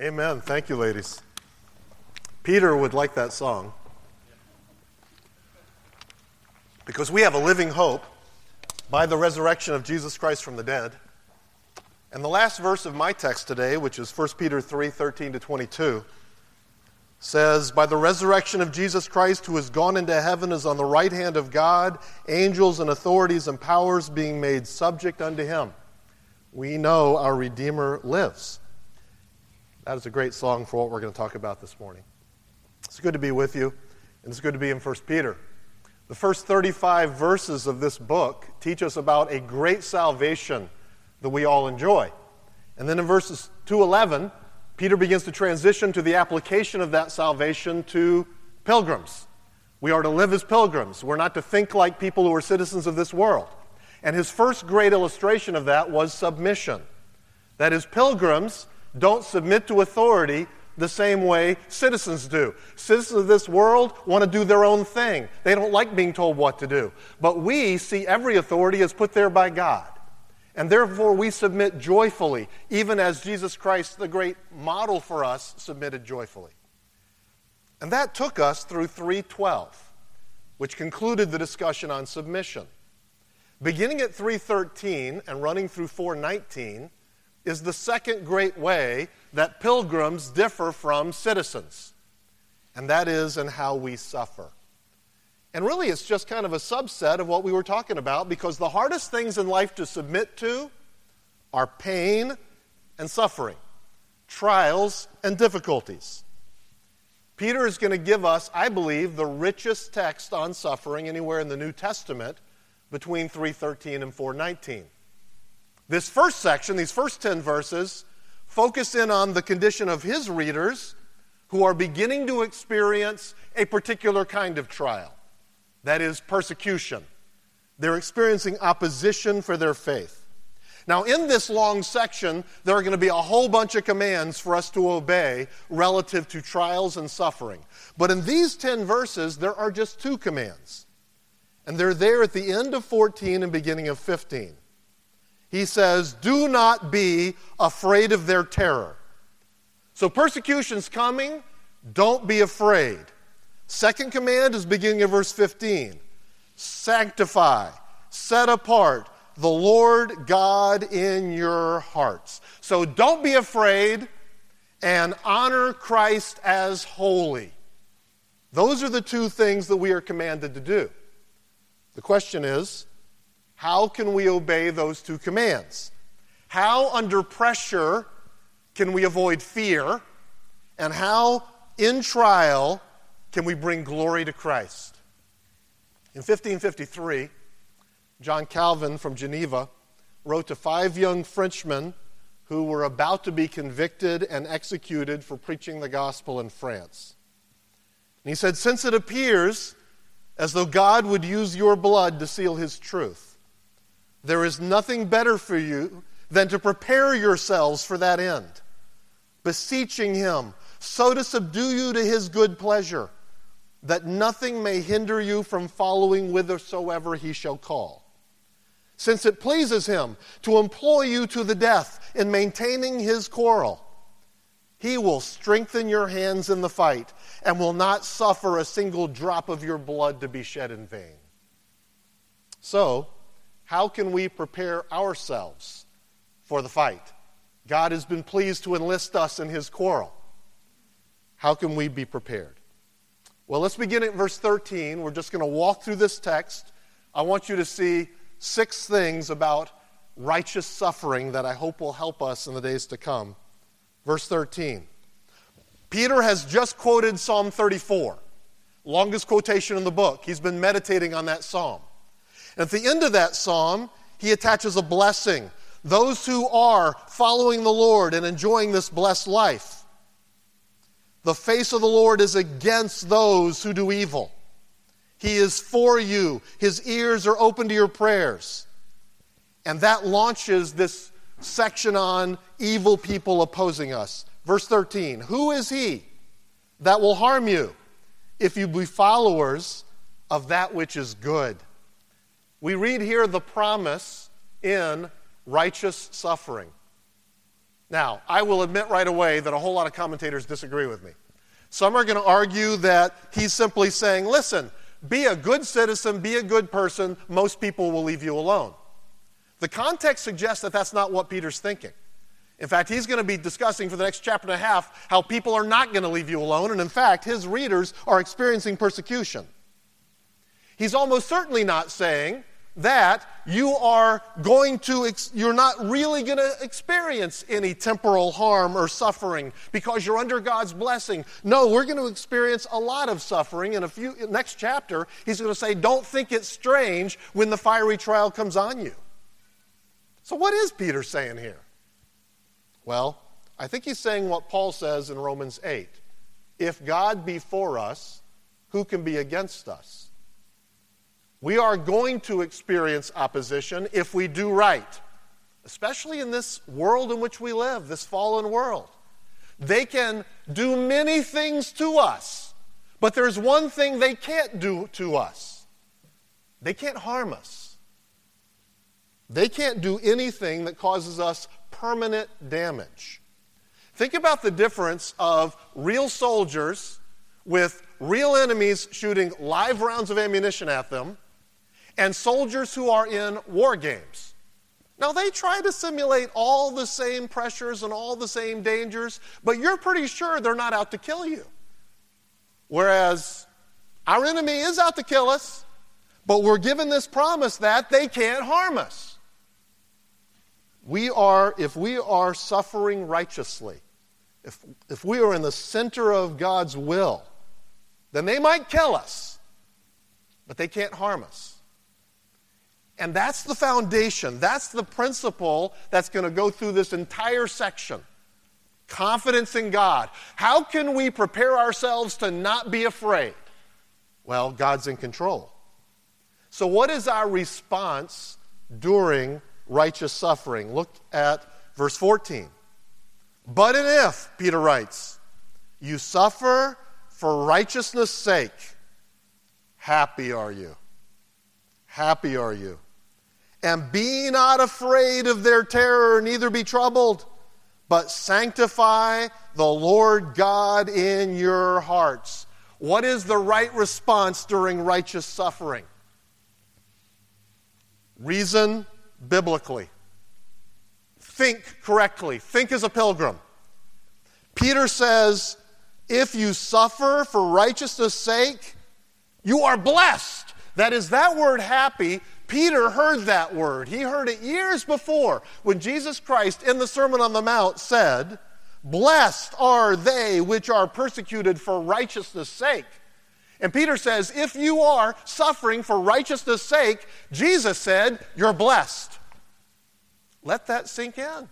Amen. Thank you, ladies. Peter would like that song. Because we have a living hope by the resurrection of Jesus Christ from the dead. And the last verse of my text today, which is 1 Peter 3 13 to 22, says, By the resurrection of Jesus Christ, who has gone into heaven, is on the right hand of God, angels and authorities and powers being made subject unto him. We know our Redeemer lives. That is a great song for what we're going to talk about this morning. It's good to be with you, and it's good to be in 1 Peter. The first 35 verses of this book teach us about a great salvation that we all enjoy. And then in verses 211, Peter begins to transition to the application of that salvation to pilgrims. We are to live as pilgrims. We're not to think like people who are citizens of this world. And his first great illustration of that was submission. That is, pilgrims don't submit to authority the same way citizens do. Citizens of this world want to do their own thing, they don't like being told what to do. But we see every authority as put there by God. And therefore, we submit joyfully, even as Jesus Christ, the great model for us, submitted joyfully. And that took us through 312, which concluded the discussion on submission. Beginning at 313 and running through 419, is the second great way that pilgrims differ from citizens, and that is in how we suffer. And really, it's just kind of a subset of what we were talking about because the hardest things in life to submit to are pain and suffering, trials and difficulties. Peter is going to give us, I believe, the richest text on suffering anywhere in the New Testament between 313 and 419. This first section, these first 10 verses, focus in on the condition of his readers who are beginning to experience a particular kind of trial that is, persecution. They're experiencing opposition for their faith. Now, in this long section, there are going to be a whole bunch of commands for us to obey relative to trials and suffering. But in these 10 verses, there are just two commands. And they're there at the end of 14 and beginning of 15 he says, Do not be afraid of their terror. So persecution's coming, don't be afraid. Second command is beginning of verse 15 Sanctify, set apart the Lord God in your hearts. So don't be afraid and honor Christ as holy. Those are the two things that we are commanded to do. The question is, how can we obey those two commands? How, under pressure, can we avoid fear? And how, in trial, can we bring glory to Christ? In 1553, John Calvin from Geneva wrote to five young Frenchmen who were about to be convicted and executed for preaching the gospel in France. And he said, Since it appears as though God would use your blood to seal his truth, there is nothing better for you than to prepare yourselves for that end, beseeching Him so to subdue you to His good pleasure, that nothing may hinder you from following whithersoever He shall call. Since it pleases Him to employ you to the death in maintaining His quarrel, He will strengthen your hands in the fight and will not suffer a single drop of your blood to be shed in vain. So, how can we prepare ourselves for the fight? God has been pleased to enlist us in his quarrel. How can we be prepared? Well, let's begin at verse 13. We're just going to walk through this text. I want you to see six things about righteous suffering that I hope will help us in the days to come. Verse 13. Peter has just quoted Psalm 34, longest quotation in the book. He's been meditating on that psalm. At the end of that psalm, he attaches a blessing. Those who are following the Lord and enjoying this blessed life. The face of the Lord is against those who do evil. He is for you. His ears are open to your prayers. And that launches this section on evil people opposing us. Verse 13 Who is he that will harm you if you be followers of that which is good? We read here the promise in righteous suffering. Now, I will admit right away that a whole lot of commentators disagree with me. Some are going to argue that he's simply saying, listen, be a good citizen, be a good person, most people will leave you alone. The context suggests that that's not what Peter's thinking. In fact, he's going to be discussing for the next chapter and a half how people are not going to leave you alone, and in fact, his readers are experiencing persecution. He's almost certainly not saying that you are going to, you're not really going to experience any temporal harm or suffering because you're under God's blessing. No, we're going to experience a lot of suffering. In a few, next chapter, he's going to say, don't think it's strange when the fiery trial comes on you. So, what is Peter saying here? Well, I think he's saying what Paul says in Romans 8 If God be for us, who can be against us? We are going to experience opposition if we do right, especially in this world in which we live, this fallen world. They can do many things to us, but there's one thing they can't do to us they can't harm us. They can't do anything that causes us permanent damage. Think about the difference of real soldiers with real enemies shooting live rounds of ammunition at them and soldiers who are in war games. Now, they try to simulate all the same pressures and all the same dangers, but you're pretty sure they're not out to kill you. Whereas our enemy is out to kill us, but we're given this promise that they can't harm us. We are, if we are suffering righteously, if, if we are in the center of God's will, then they might kill us, but they can't harm us. And that's the foundation. That's the principle that's going to go through this entire section. Confidence in God. How can we prepare ourselves to not be afraid? Well, God's in control. So, what is our response during righteous suffering? Look at verse 14. But and if, Peter writes, you suffer for righteousness' sake, happy are you. Happy are you. And be not afraid of their terror, neither be troubled, but sanctify the Lord God in your hearts. What is the right response during righteous suffering? Reason biblically. Think correctly. Think as a pilgrim. Peter says, if you suffer for righteousness' sake, you are blessed. That is, that word happy Peter heard that word. He heard it years before when Jesus Christ in the Sermon on the Mount said, Blessed are they which are persecuted for righteousness' sake. And Peter says, If you are suffering for righteousness' sake, Jesus said, You're blessed. Let that sink in.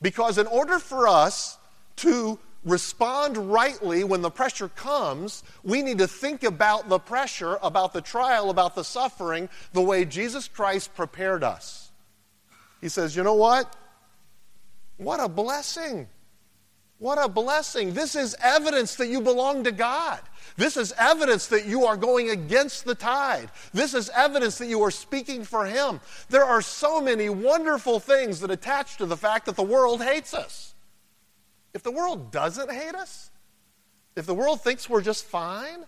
Because in order for us to respond rightly when the pressure comes, we need to think about the pressure, about the trial, about the suffering, the way Jesus Christ prepared us. He says, You know what? What a blessing. What a blessing. This is evidence that you belong to God. This is evidence that you are going against the tide. This is evidence that you are speaking for Him. There are so many wonderful things that attach to the fact that the world hates us. If the world doesn't hate us, if the world thinks we're just fine,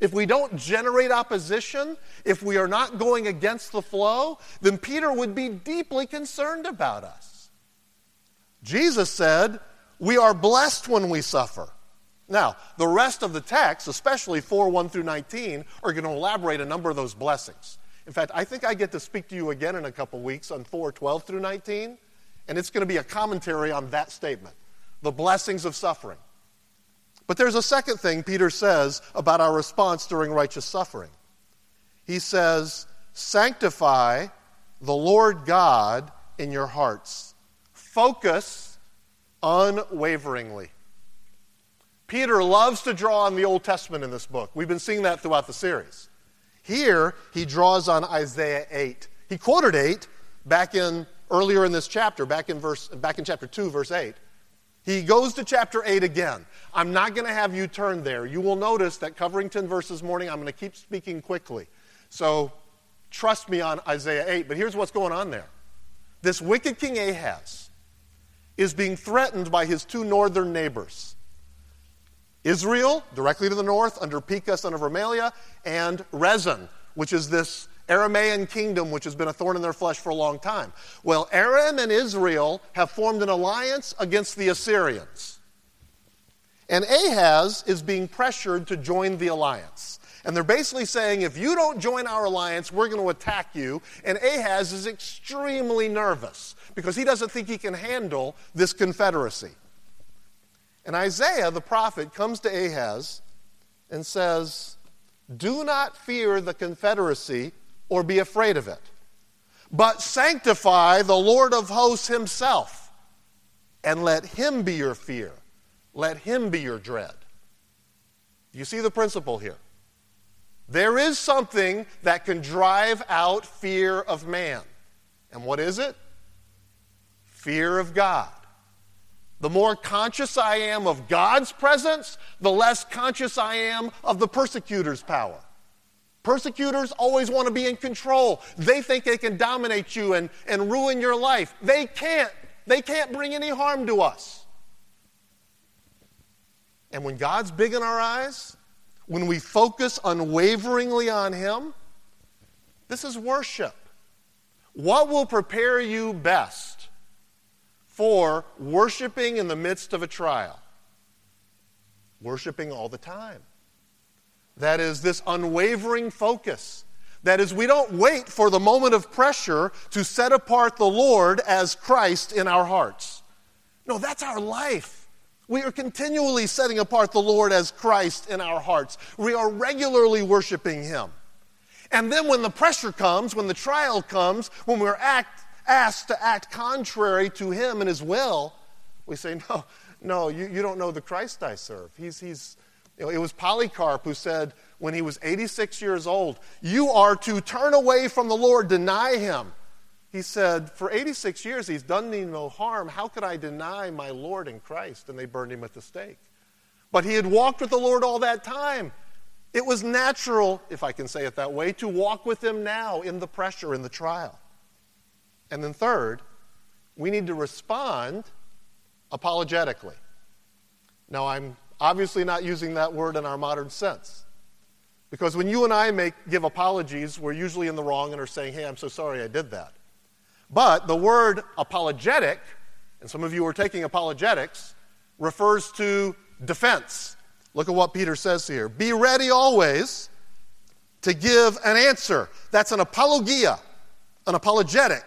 if we don't generate opposition, if we are not going against the flow, then Peter would be deeply concerned about us. Jesus said, We are blessed when we suffer. Now, the rest of the text, especially 4 1 through 19, are going to elaborate a number of those blessings. In fact, I think I get to speak to you again in a couple weeks on 4 12 through 19, and it's going to be a commentary on that statement the blessings of suffering. But there's a second thing Peter says about our response during righteous suffering. He says, Sanctify the Lord God in your hearts. Focus unwaveringly. Peter loves to draw on the Old Testament in this book. We've been seeing that throughout the series. Here, he draws on Isaiah 8. He quoted 8 back in earlier in this chapter, back in verse back in chapter 2 verse 8. He goes to chapter 8 again. I'm not going to have you turn there. You will notice that covering 10 verses morning, I'm going to keep speaking quickly. So trust me on Isaiah 8. But here's what's going on there this wicked king Ahaz is being threatened by his two northern neighbors. Israel, directly to the north, under Pekah, son of Remaliah, and Rezin, which is this Aramaean kingdom which has been a thorn in their flesh for a long time. Well, Aram and Israel have formed an alliance against the Assyrians. And Ahaz is being pressured to join the alliance. And they're basically saying, if you don't join our alliance, we're going to attack you. And Ahaz is extremely nervous because he doesn't think he can handle this confederacy. And Isaiah, the prophet, comes to Ahaz and says, Do not fear the confederacy or be afraid of it, but sanctify the Lord of hosts himself, and let him be your fear. Let him be your dread. You see the principle here. There is something that can drive out fear of man. And what is it? Fear of God. The more conscious I am of God's presence, the less conscious I am of the persecutor's power. Persecutors always want to be in control. They think they can dominate you and, and ruin your life. They can't. They can't bring any harm to us. And when God's big in our eyes, when we focus unwaveringly on Him, this is worship. What will prepare you best for worshiping in the midst of a trial? Worshiping all the time. That is, this unwavering focus. That is, we don't wait for the moment of pressure to set apart the Lord as Christ in our hearts. No, that's our life. We are continually setting apart the Lord as Christ in our hearts. We are regularly worshiping Him. And then when the pressure comes, when the trial comes, when we're act, asked to act contrary to Him and His will, we say, No, no, you, you don't know the Christ I serve. He's, he's, you know, it was Polycarp who said when he was 86 years old, You are to turn away from the Lord, deny Him. He said, For 86 years, he's done me no harm. How could I deny my Lord in Christ? And they burned him at the stake. But he had walked with the Lord all that time. It was natural, if I can say it that way, to walk with him now in the pressure, in the trial. And then, third, we need to respond apologetically. Now, I'm obviously not using that word in our modern sense. Because when you and I make, give apologies, we're usually in the wrong and are saying, hey, I'm so sorry I did that. But the word apologetic, and some of you are taking apologetics, refers to defense. Look at what Peter says here. Be ready always to give an answer. That's an apologia, an apologetic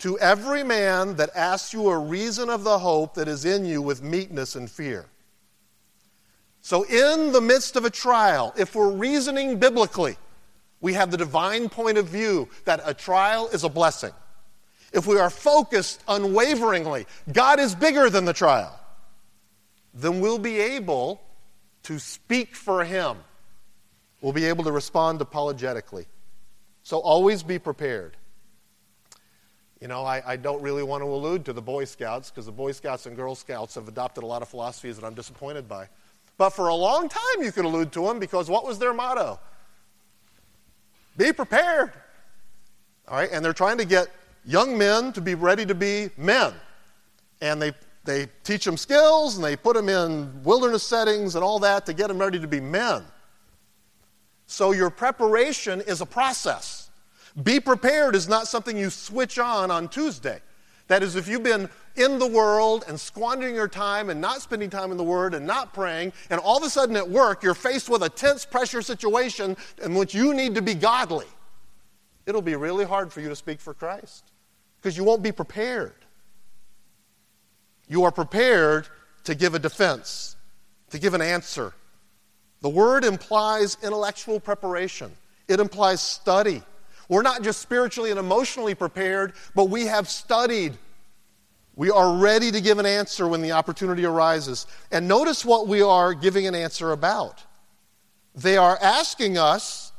to every man that asks you a reason of the hope that is in you with meekness and fear. So, in the midst of a trial, if we're reasoning biblically, we have the divine point of view that a trial is a blessing if we are focused unwaveringly, God is bigger than the trial, then we'll be able to speak for Him. We'll be able to respond apologetically. So always be prepared. You know, I, I don't really want to allude to the Boy Scouts because the Boy Scouts and Girl Scouts have adopted a lot of philosophies that I'm disappointed by. But for a long time, you could allude to them because what was their motto? Be prepared. All right, and they're trying to get young men to be ready to be men. And they, they teach them skills and they put them in wilderness settings and all that to get them ready to be men. So your preparation is a process. Be prepared is not something you switch on on Tuesday. That is, if you've been in the world and squandering your time and not spending time in the Word and not praying, and all of a sudden at work you're faced with a tense pressure situation in which you need to be godly, it'll be really hard for you to speak for Christ because you won't be prepared. You are prepared to give a defense, to give an answer. The word implies intellectual preparation, it implies study. We're not just spiritually and emotionally prepared, but we have studied. We are ready to give an answer when the opportunity arises. And notice what we are giving an answer about. They are asking us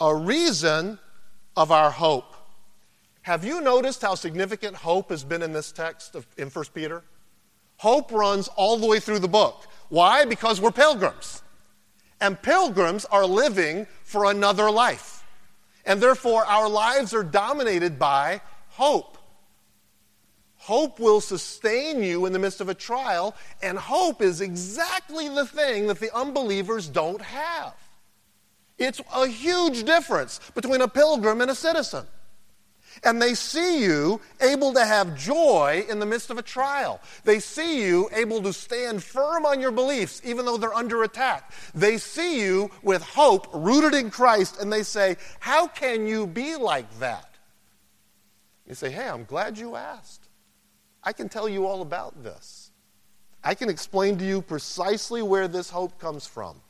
a reason of our hope. Have you noticed how significant hope has been in this text of, in 1 Peter? Hope runs all the way through the book. Why? Because we're pilgrims. And pilgrims are living for another life. And therefore, our lives are dominated by hope. Hope will sustain you in the midst of a trial, and hope is exactly the thing that the unbelievers don't have. It's a huge difference between a pilgrim and a citizen. And they see you able to have joy in the midst of a trial. They see you able to stand firm on your beliefs even though they're under attack. They see you with hope rooted in Christ and they say, How can you be like that? You say, Hey, I'm glad you asked. I can tell you all about this. I can explain to you precisely where this hope comes from.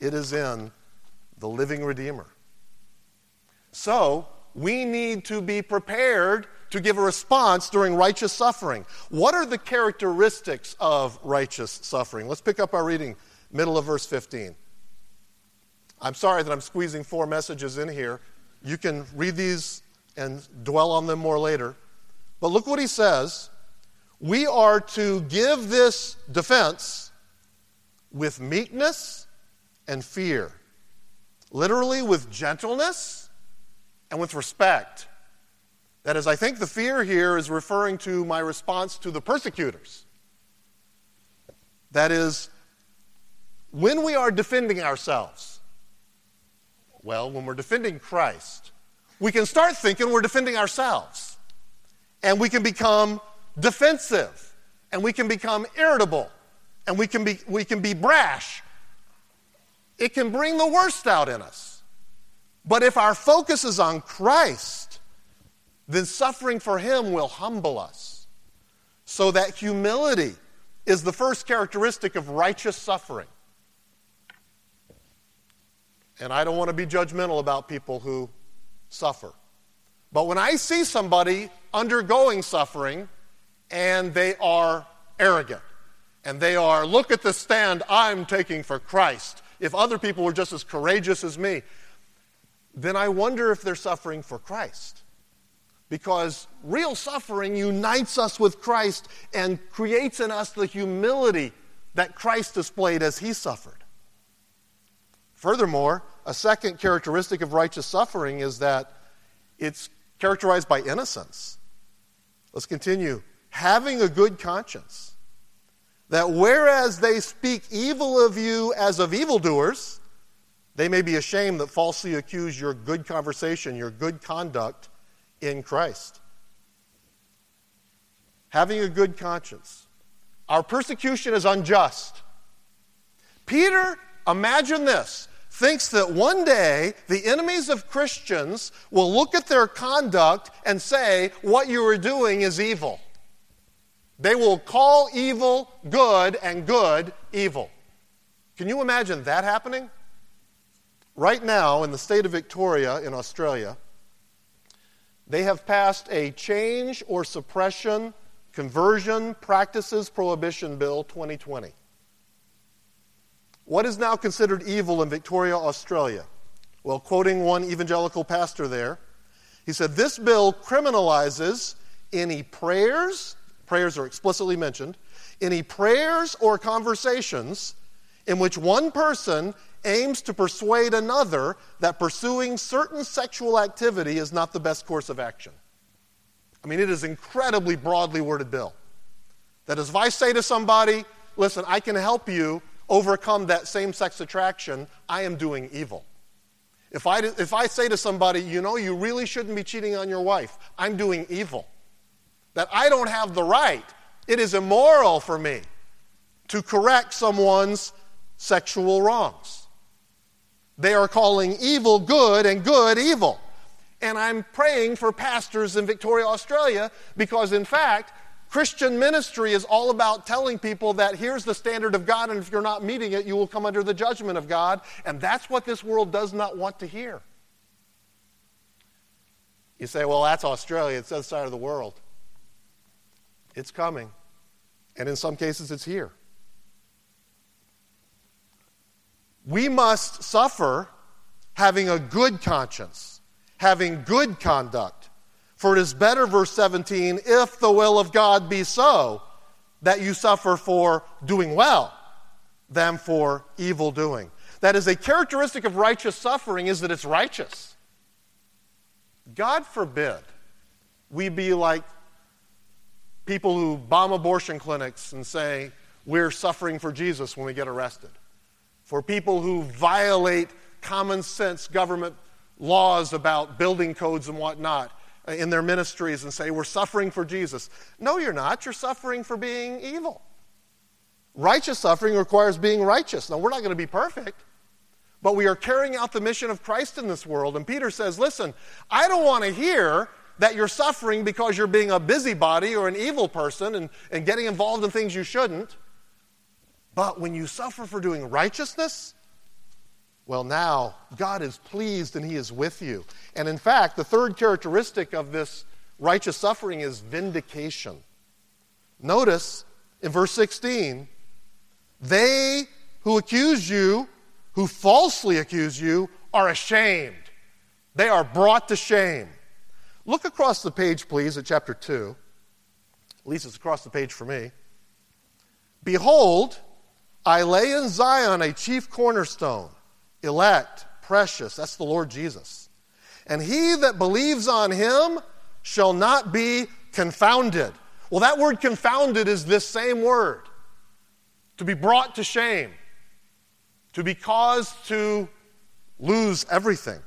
It is in the living Redeemer. So, we need to be prepared to give a response during righteous suffering. What are the characteristics of righteous suffering? Let's pick up our reading, middle of verse 15. I'm sorry that I'm squeezing four messages in here. You can read these and dwell on them more later. But look what he says. We are to give this defense with meekness and fear. Literally, with gentleness and with respect. That is, I think the fear here is referring to my response to the persecutors. That is, when we are defending ourselves, well, when we're defending Christ, we can start thinking we're defending ourselves. And we can become defensive. And we can become irritable. And we can be, we can be brash. It can bring the worst out in us. But if our focus is on Christ, then suffering for Him will humble us. So that humility is the first characteristic of righteous suffering. And I don't want to be judgmental about people who suffer. But when I see somebody undergoing suffering and they are arrogant and they are, look at the stand I'm taking for Christ, if other people were just as courageous as me, then I wonder if they're suffering for Christ. Because real suffering unites us with Christ and creates in us the humility that Christ displayed as he suffered. Furthermore, a second characteristic of righteous suffering is that it's characterized by innocence. Let's continue. Having a good conscience. That whereas they speak evil of you as of evildoers, they may be ashamed that falsely accuse your good conversation, your good conduct in Christ. Having a good conscience. Our persecution is unjust. Peter, imagine this, thinks that one day the enemies of Christians will look at their conduct and say, What you are doing is evil. They will call evil good and good evil. Can you imagine that happening? Right now, in the state of Victoria in Australia, they have passed a change or suppression conversion practices prohibition bill 2020. What is now considered evil in Victoria, Australia? Well, quoting one evangelical pastor there, he said, This bill criminalizes any prayers, prayers are explicitly mentioned, any prayers or conversations in which one person aims to persuade another that pursuing certain sexual activity is not the best course of action. I mean, it is incredibly broadly worded bill. That if I say to somebody, listen, I can help you overcome that same sex attraction, I am doing evil. If I, if I say to somebody, you know, you really shouldn't be cheating on your wife, I'm doing evil. That I don't have the right, it is immoral for me to correct someone's sexual wrongs. They are calling evil good and good evil. And I'm praying for pastors in Victoria, Australia, because in fact, Christian ministry is all about telling people that here's the standard of God, and if you're not meeting it, you will come under the judgment of God. And that's what this world does not want to hear. You say, well, that's Australia, it's the other side of the world. It's coming. And in some cases, it's here. We must suffer having a good conscience, having good conduct. For it is better, verse 17, if the will of God be so, that you suffer for doing well than for evil doing. That is a characteristic of righteous suffering is that it's righteous. God forbid we be like people who bomb abortion clinics and say, we're suffering for Jesus when we get arrested, for people who violate common sense government laws about building codes and whatnot uh, in their ministries and say, We're suffering for Jesus. No, you're not. You're suffering for being evil. Righteous suffering requires being righteous. Now, we're not going to be perfect, but we are carrying out the mission of Christ in this world. And Peter says, Listen, I don't want to hear that you're suffering because you're being a busybody or an evil person and, and getting involved in things you shouldn't. But when you suffer for doing righteousness, well, now God is pleased and He is with you. And in fact, the third characteristic of this righteous suffering is vindication. Notice in verse 16, they who accuse you, who falsely accuse you, are ashamed. They are brought to shame. Look across the page, please, at chapter 2. At least it's across the page for me. Behold, I lay in Zion a chief cornerstone elect, precious. That's the Lord Jesus. And he that believes on him shall not be confounded. Well, that word confounded is this same word to be brought to shame, to be caused to lose everything.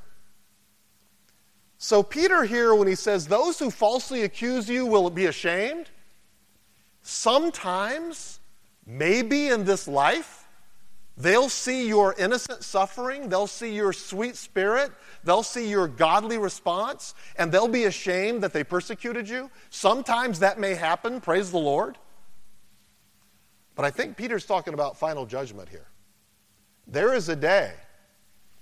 So, Peter here, when he says, Those who falsely accuse you will be ashamed, sometimes, maybe in this life, They'll see your innocent suffering, they'll see your sweet spirit, they'll see your godly response, and they'll be ashamed that they persecuted you. Sometimes that may happen, praise the Lord. But I think Peter's talking about final judgment here. There is a day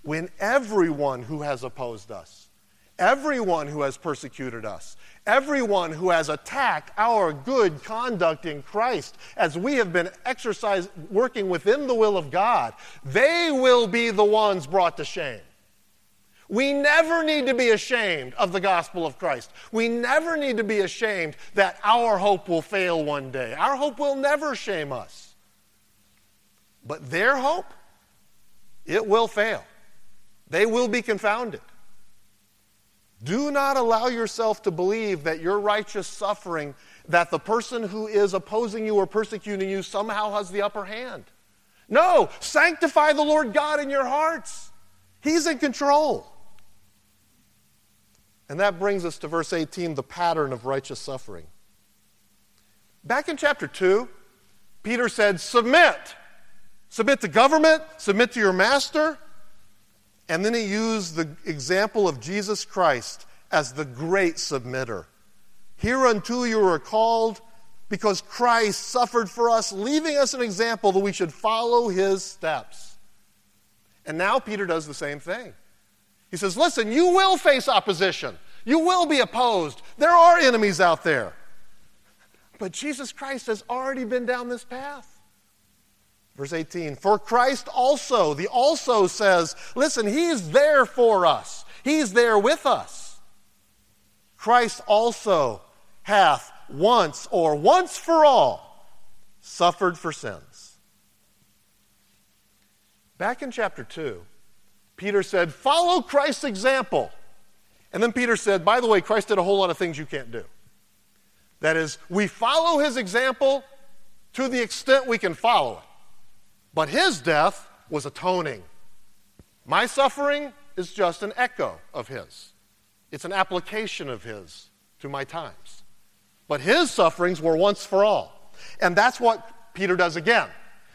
when everyone who has opposed us, everyone who has persecuted us, everyone who has attacked our good conduct in Christ as we have been exercised working within the will of God, they will be the ones brought to shame. We never need to be ashamed of the gospel of Christ. We never need to be ashamed that our hope will fail one day. Our hope will never shame us. But their hope, it will fail. They will be confounded. Do not allow yourself to believe that your righteous suffering, that the person who is opposing you or persecuting you somehow has the upper hand. No, sanctify the Lord God in your hearts. He's in control. And that brings us to verse 18 the pattern of righteous suffering. Back in chapter 2, Peter said, Submit. Submit to government, submit to your master. And then he used the example of Jesus Christ as the great submitter. Hereunto you are called because Christ suffered for us, leaving us an example that we should follow his steps. And now Peter does the same thing. He says, Listen, you will face opposition, you will be opposed. There are enemies out there. But Jesus Christ has already been down this path. Verse 18, for Christ also, the also says, listen, he's there for us, he's there with us. Christ also hath once or once for all suffered for sins. Back in chapter 2, Peter said, Follow Christ's example. And then Peter said, By the way, Christ did a whole lot of things you can't do. That is, we follow his example to the extent we can follow it. But his death was atoning. My suffering is just an echo of his, it's an application of his to my times. But his sufferings were once for all. And that's what Peter does again.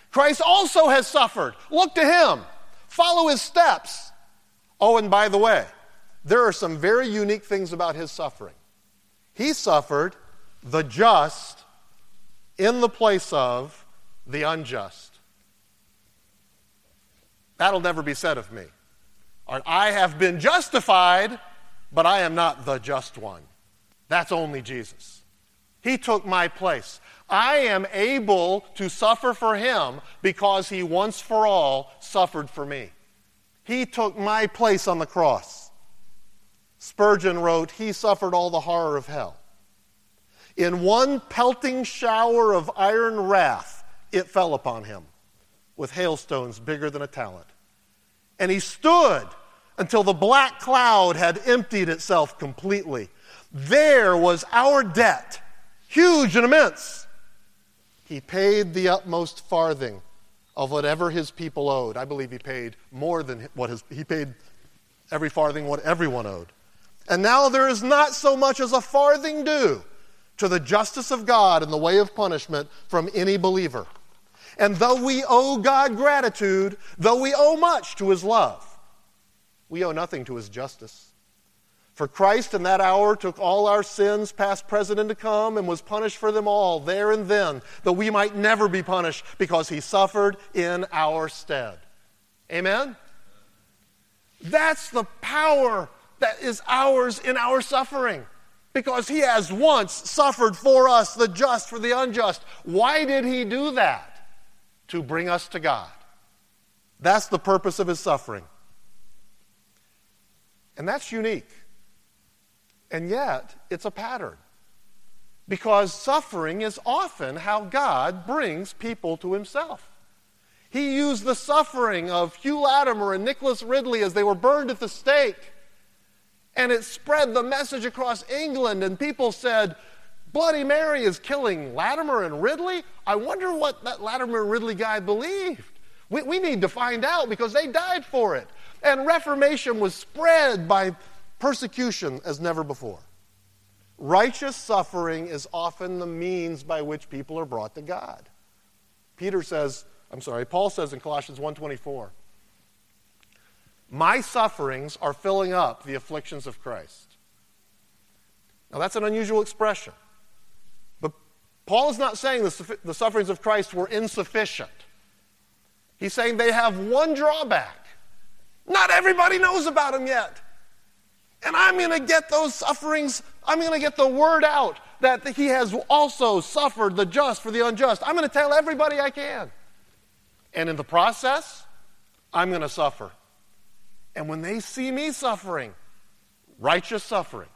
Christ also has suffered. Look to him, follow his steps. Oh, and by the way, there are some very unique things about his suffering. He suffered the just in the place of the unjust. That'll never be said of me. I have been justified, but I am not the just one. That's only Jesus. He took my place. I am able to suffer for him because he once for all suffered for me. He took my place on the cross. Spurgeon wrote, He suffered all the horror of hell. In one pelting shower of iron wrath, it fell upon him with hailstones bigger than a talent. And he stood until the black cloud had emptied itself completely. There was our debt, huge and immense. He paid the utmost farthing of whatever his people owed. I believe he paid more than what his, he paid every farthing what everyone owed. And now there is not so much as a farthing due to the justice of God in the way of punishment from any believer. And though we owe God gratitude, though we owe much to his love, we owe nothing to his justice. For Christ in that hour took all our sins, past, present, and to come, and was punished for them all there and then, that we might never be punished because he suffered in our stead. Amen? That's the power that is ours in our suffering. Because he has once suffered for us, the just for the unjust. Why did he do that? To bring us to God. That's the purpose of his suffering. And that's unique. And yet, it's a pattern. Because suffering is often how God brings people to himself. He used the suffering of Hugh Latimer and Nicholas Ridley as they were burned at the stake. And it spread the message across England, and people said, Bloody Mary is killing Latimer and Ridley? I wonder what that Latimer and Ridley guy believed. We, we need to find out because they died for it. And Reformation was spread by persecution as never before. Righteous suffering is often the means by which people are brought to God. Peter says, I'm sorry, Paul says in Colossians 1:24, "My sufferings are filling up the afflictions of Christ." Now that's an unusual expression. Paul is not saying the, the sufferings of Christ were insufficient. He's saying they have one drawback. Not everybody knows about them yet. And I'm going to get those sufferings, I'm going to get the word out that he has also suffered the just for the unjust. I'm going to tell everybody I can. And in the process, I'm going to suffer. And when they see me suffering, righteous suffering,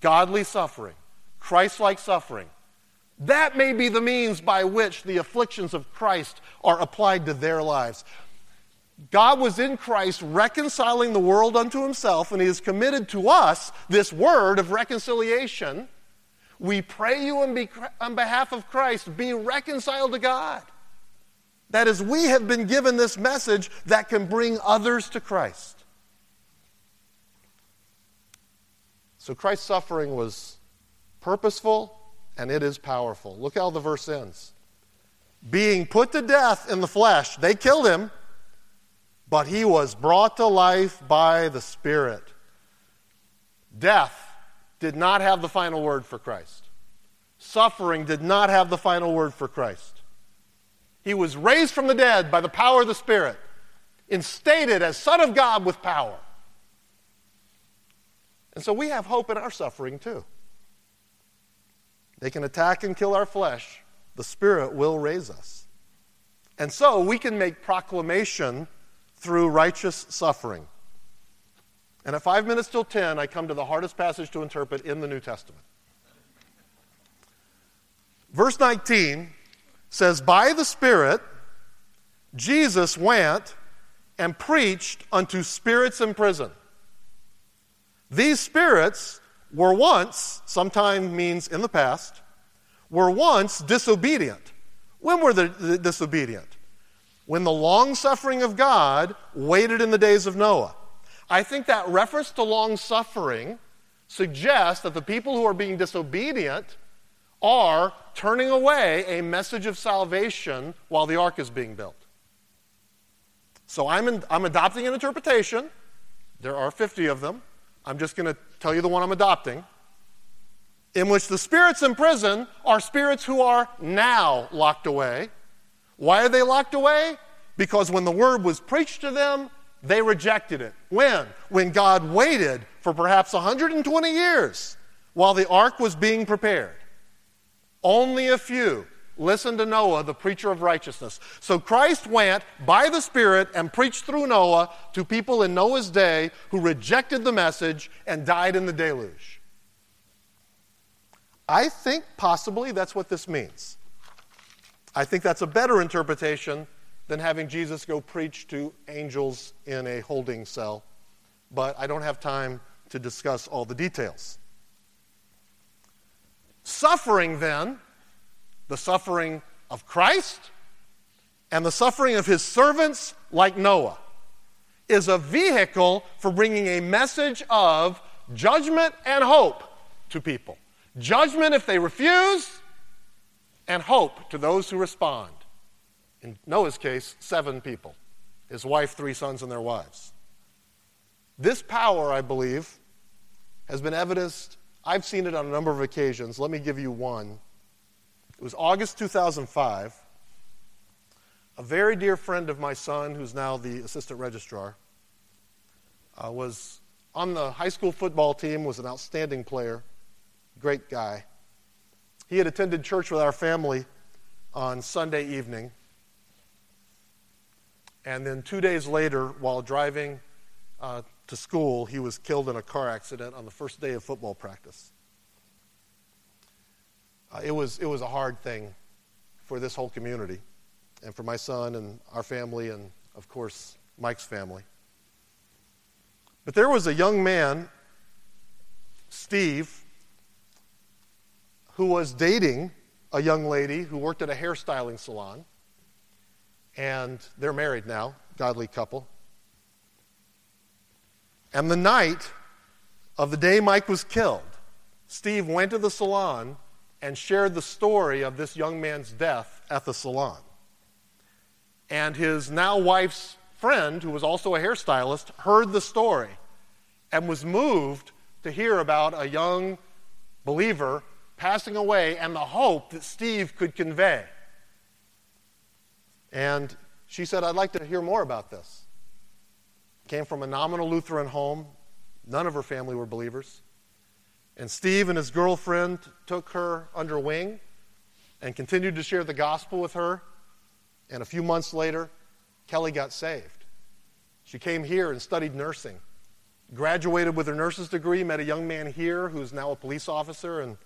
godly suffering, Christ like suffering, that may be the means by which the afflictions of Christ are applied to their lives. God was in Christ reconciling the world unto himself, and he has committed to us this word of reconciliation. We pray you on, be, on behalf of Christ, be reconciled to God. That is, we have been given this message that can bring others to Christ. So Christ's suffering was purposeful and it is powerful. Look how the verse ends. Being put to death in the flesh, they killed him but he was brought to life by the Spirit. Death did not have the final word for Christ. Suffering did not have the final word for Christ. He was raised from the dead by the power of the Spirit, instated as Son of God with power. And so we have hope in our suffering too. They can attack and kill our flesh, the Spirit will raise us. And so we can make proclamation through righteous suffering. And at five minutes till 10, I come to the hardest passage to interpret in the New Testament. Verse 19 says, By the Spirit, Jesus went and preached unto spirits in prison. These spirits were once, sometime means in the past, were once disobedient. When were they disobedient? when the long suffering of God waited in the days of Noah. I think that reference to long suffering suggests that the people who are being disobedient are turning away a message of salvation while the ark is being built. So I'm, in, I'm adopting an interpretation. There are 50 of them. I'm just going to tell you the one I'm adopting. In which the spirits in prison are spirits who are now locked away why are they locked away? Because when the word was preached to them, they rejected it. When? When God waited for perhaps 120 years while the ark was being prepared. Only a few listened to Noah, the preacher of righteousness. So Christ went by the Spirit and preached through Noah to people in Noah's day who rejected the message and died in the deluge. I think possibly that's what this means. I think that's a better interpretation than having Jesus go preach to angels in a holding cell, but I don't have time to discuss all the details. Suffering, then, the suffering of Christ and the suffering of his servants like Noah, is a vehicle for bringing a message of judgment and hope to people. Judgment if they refuse, and hope to those who respond. In Noah's case, seven people his wife, three sons, and their wives. This power, I believe, has been evidenced. I've seen it on a number of occasions. Let me give you one. It was August 2005. A very dear friend of my son, who's now the assistant registrar, uh, was on the high school football team, was an outstanding player, great guy. He had attended church with our family on Sunday evening. And then two days later, while driving uh, to school, he was killed in a car accident on the first day of football practice. Uh, it, was, it was a hard thing for this whole community and for my son and our family and, of course, Mike's family. But there was a young man, Steve, who was dating a young lady who worked at a hairstyling salon and they're married now, godly couple. And the night of the day Mike was killed, Steve went to the salon and shared the story of this young man's death at the salon. And his now wife's friend, who was also a hairstylist, heard the story and was moved to hear about a young believer passing away and the hope that Steve could convey. And she said, I'd like to hear more about this. Came from a nominal Lutheran home. None of her family were believers. And Steve and his girlfriend took her under wing and continued to share the gospel with her. And a few months later, Kelly got saved. She came here and studied nursing. Graduated with her nurse's degree, met a young man here who's now a police officer, and,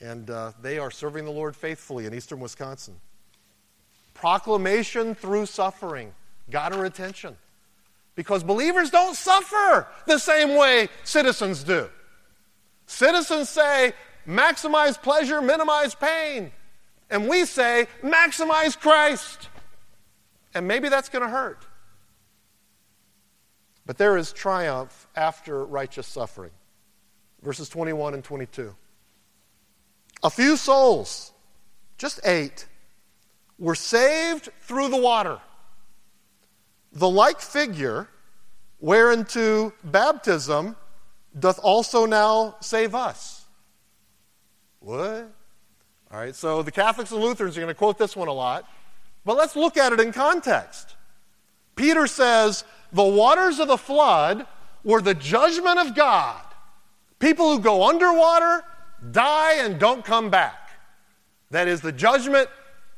and uh, they are serving the Lord faithfully in eastern Wisconsin. Proclamation through suffering got her attention. Because believers don't suffer the same way citizens do. Citizens say, maximize pleasure, minimize pain. And we say, maximize Christ. And maybe that's going to hurt. But there is triumph after righteous suffering. Verses 21 and 22. A few souls, just eight, were saved through the water. The like figure, whereunto baptism doth also now save us. What? All right, so the Catholics and Lutherans are going to quote this one a lot, but let's look at it in context. Peter says, The waters of the flood were the judgment of God. People who go underwater die and don't come back. That is, the judgment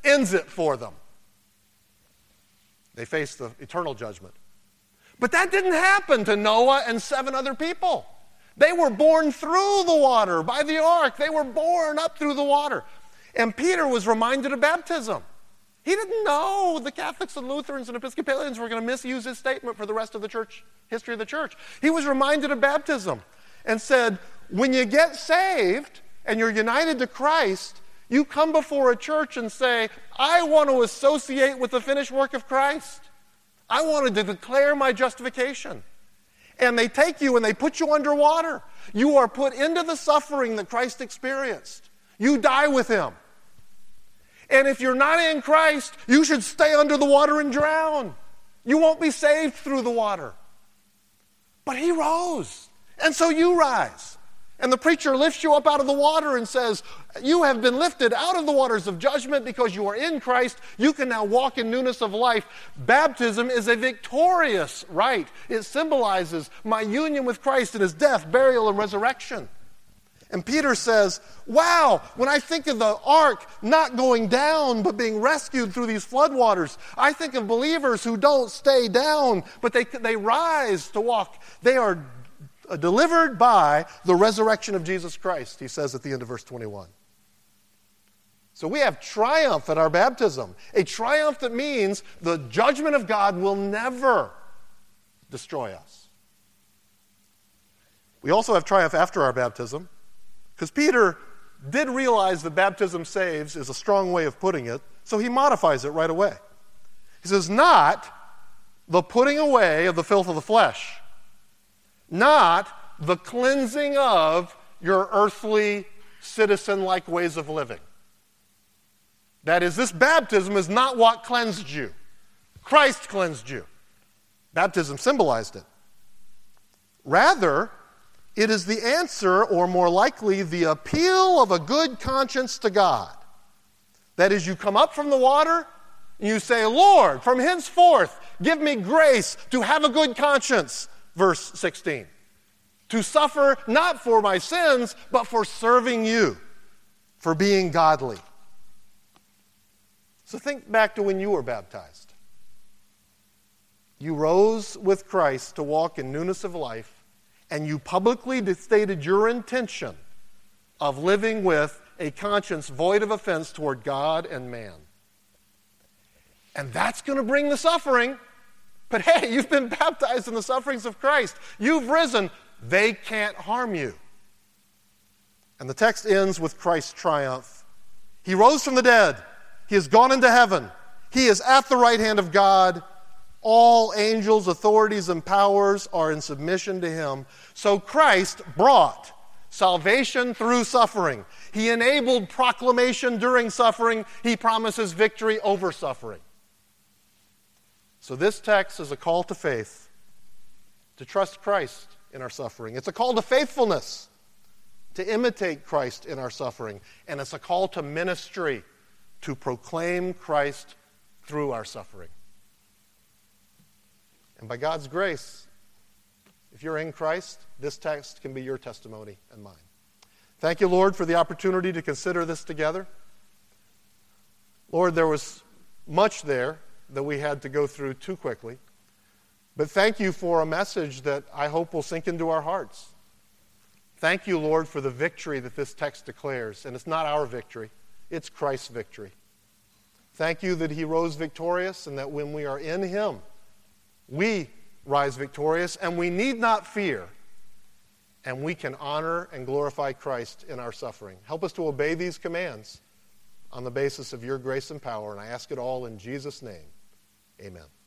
ends it for them. They face the eternal judgment. But that didn't happen to Noah and seven other people. They were borne through the water by the ark. They were borne up through the water. And Peter was reminded of baptism. He didn't know the Catholics and Lutherans and Episcopalians were going to misuse his statement for the rest of the church history of the church. He was reminded of baptism and said, when you get saved and you're united to Christ, you come before a church and say, I want to associate with the finished work of Christ. I wanted to declare my justification. And they take you and they put you underwater. You are put into the suffering that Christ experienced. You die with him. And if you're not in Christ, you should stay under the water and drown. You won't be saved through the water. But he rose. And so you rise. And the preacher lifts you up out of the water and says, You have been lifted out of the waters of judgment because you are in Christ. You can now walk in newness of life. Baptism is a victorious rite, it symbolizes my union with Christ in his death, burial, and resurrection. And Peter says, Wow, when I think of the ark not going down but being rescued through these floodwaters, I think of believers who don't stay down but they, they rise to walk. They are Uh, delivered by the resurrection of Jesus Christ, he says at the end of verse 21. So we have triumph at our baptism, a triumph that means the judgment of God will never destroy us. We also have triumph after our baptism because Peter did realize that baptism saves is a strong way of putting it, so he modifies it right away. He says, Not the putting away of the filth of the flesh, not the cleansing of your earthly citizen like ways of living. That is, this baptism is not what cleansed you. Christ cleansed you. Baptism symbolized it. Rather, it is the answer, or more likely, the appeal of a good conscience to God. That is, you come up from the water and you say, Lord, from henceforth, give me grace to have a good conscience. Verse 16. To suffer not for my sins, but for serving you, for being godly. So think back to when you were baptized. You rose with Christ to walk in newness of life, and you publicly stated your intention of living with a conscience void of offense toward God and man. And that's going to bring the suffering. But hey, you've been baptized in the sufferings of Christ. You've risen. They can't harm you. And the text ends with Christ's triumph. He rose from the dead. He has gone into heaven. He is at the right hand of God. All angels, authorities, and powers are in submission to him. So Christ brought salvation through suffering. He enabled proclamation during suffering. He promises victory over suffering. So this text is a call to faith, to trust Christ in our suffering. It's a call to faithfulness, to imitate Christ in our suffering. And it's a call to ministry to proclaim Christ through our suffering. And by God's grace, if you're in Christ, this text can be your testimony and mine. Thank you, Lord, for the opportunity to consider this together. Lord, there was much there that we had to go through too quickly. But thank you for a message that I hope will sink into our hearts. Thank you, Lord, for the victory that this text declares. And it's not our victory, it's Christ's victory. Thank you that he rose victorious and that when we are in him, we rise victorious and we need not fear. And we can honor and glorify Christ in our suffering. Help us to obey these commands on the basis of your grace and power. And I ask it all in Jesus' name. Amen.